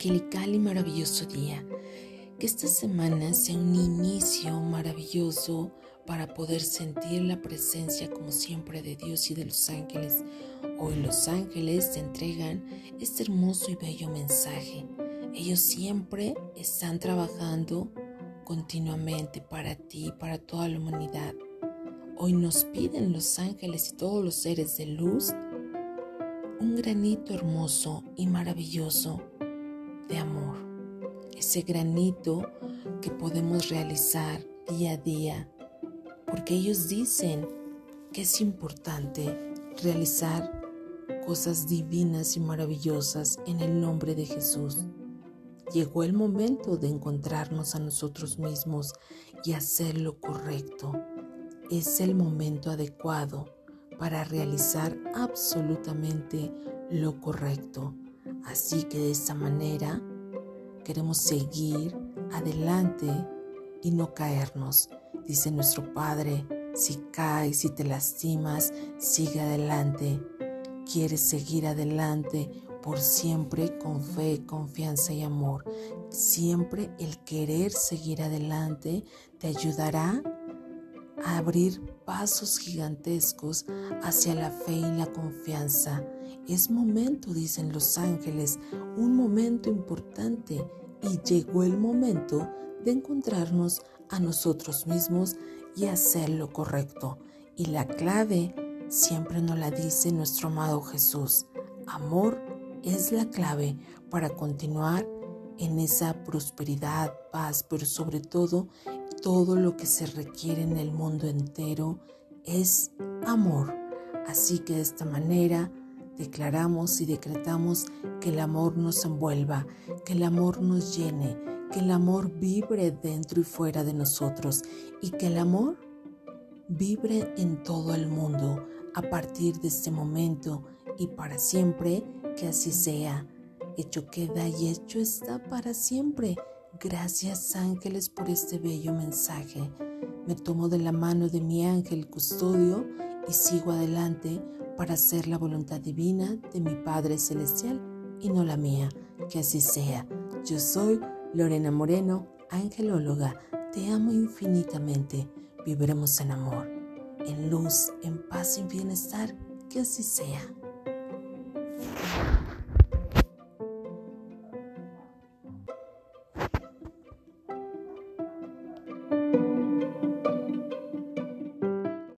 angelical y maravilloso día. Que esta semana sea un inicio maravilloso para poder sentir la presencia como siempre de Dios y de los ángeles. Hoy los ángeles te entregan este hermoso y bello mensaje. Ellos siempre están trabajando continuamente para ti, para toda la humanidad. Hoy nos piden los ángeles y todos los seres de luz un granito hermoso y maravilloso de amor. Ese granito que podemos realizar día a día, porque ellos dicen que es importante realizar cosas divinas y maravillosas en el nombre de Jesús. Llegó el momento de encontrarnos a nosotros mismos y hacer lo correcto. Es el momento adecuado para realizar absolutamente lo correcto. Así que de esta manera queremos seguir adelante y no caernos. Dice nuestro Padre, si caes, si te lastimas, sigue adelante. Quieres seguir adelante por siempre con fe, confianza y amor. Siempre el querer seguir adelante te ayudará a abrir pasos gigantescos hacia la fe y la confianza. Es momento, dicen los ángeles, un momento importante y llegó el momento de encontrarnos a nosotros mismos y hacer lo correcto. Y la clave siempre nos la dice nuestro amado Jesús. Amor es la clave para continuar en esa prosperidad, paz, pero sobre todo todo lo que se requiere en el mundo entero es amor. Así que de esta manera declaramos y decretamos que el amor nos envuelva, que el amor nos llene, que el amor vibre dentro y fuera de nosotros y que el amor vibre en todo el mundo a partir de este momento y para siempre, que así sea. Hecho queda y hecho está para siempre. Gracias ángeles por este bello mensaje. Me tomo de la mano de mi ángel custodio y sigo adelante para hacer la voluntad divina de mi Padre Celestial y no la mía. Que así sea. Yo soy Lorena Moreno, angelóloga. Te amo infinitamente. Viviremos en amor, en luz, en paz y en bienestar. Que así sea.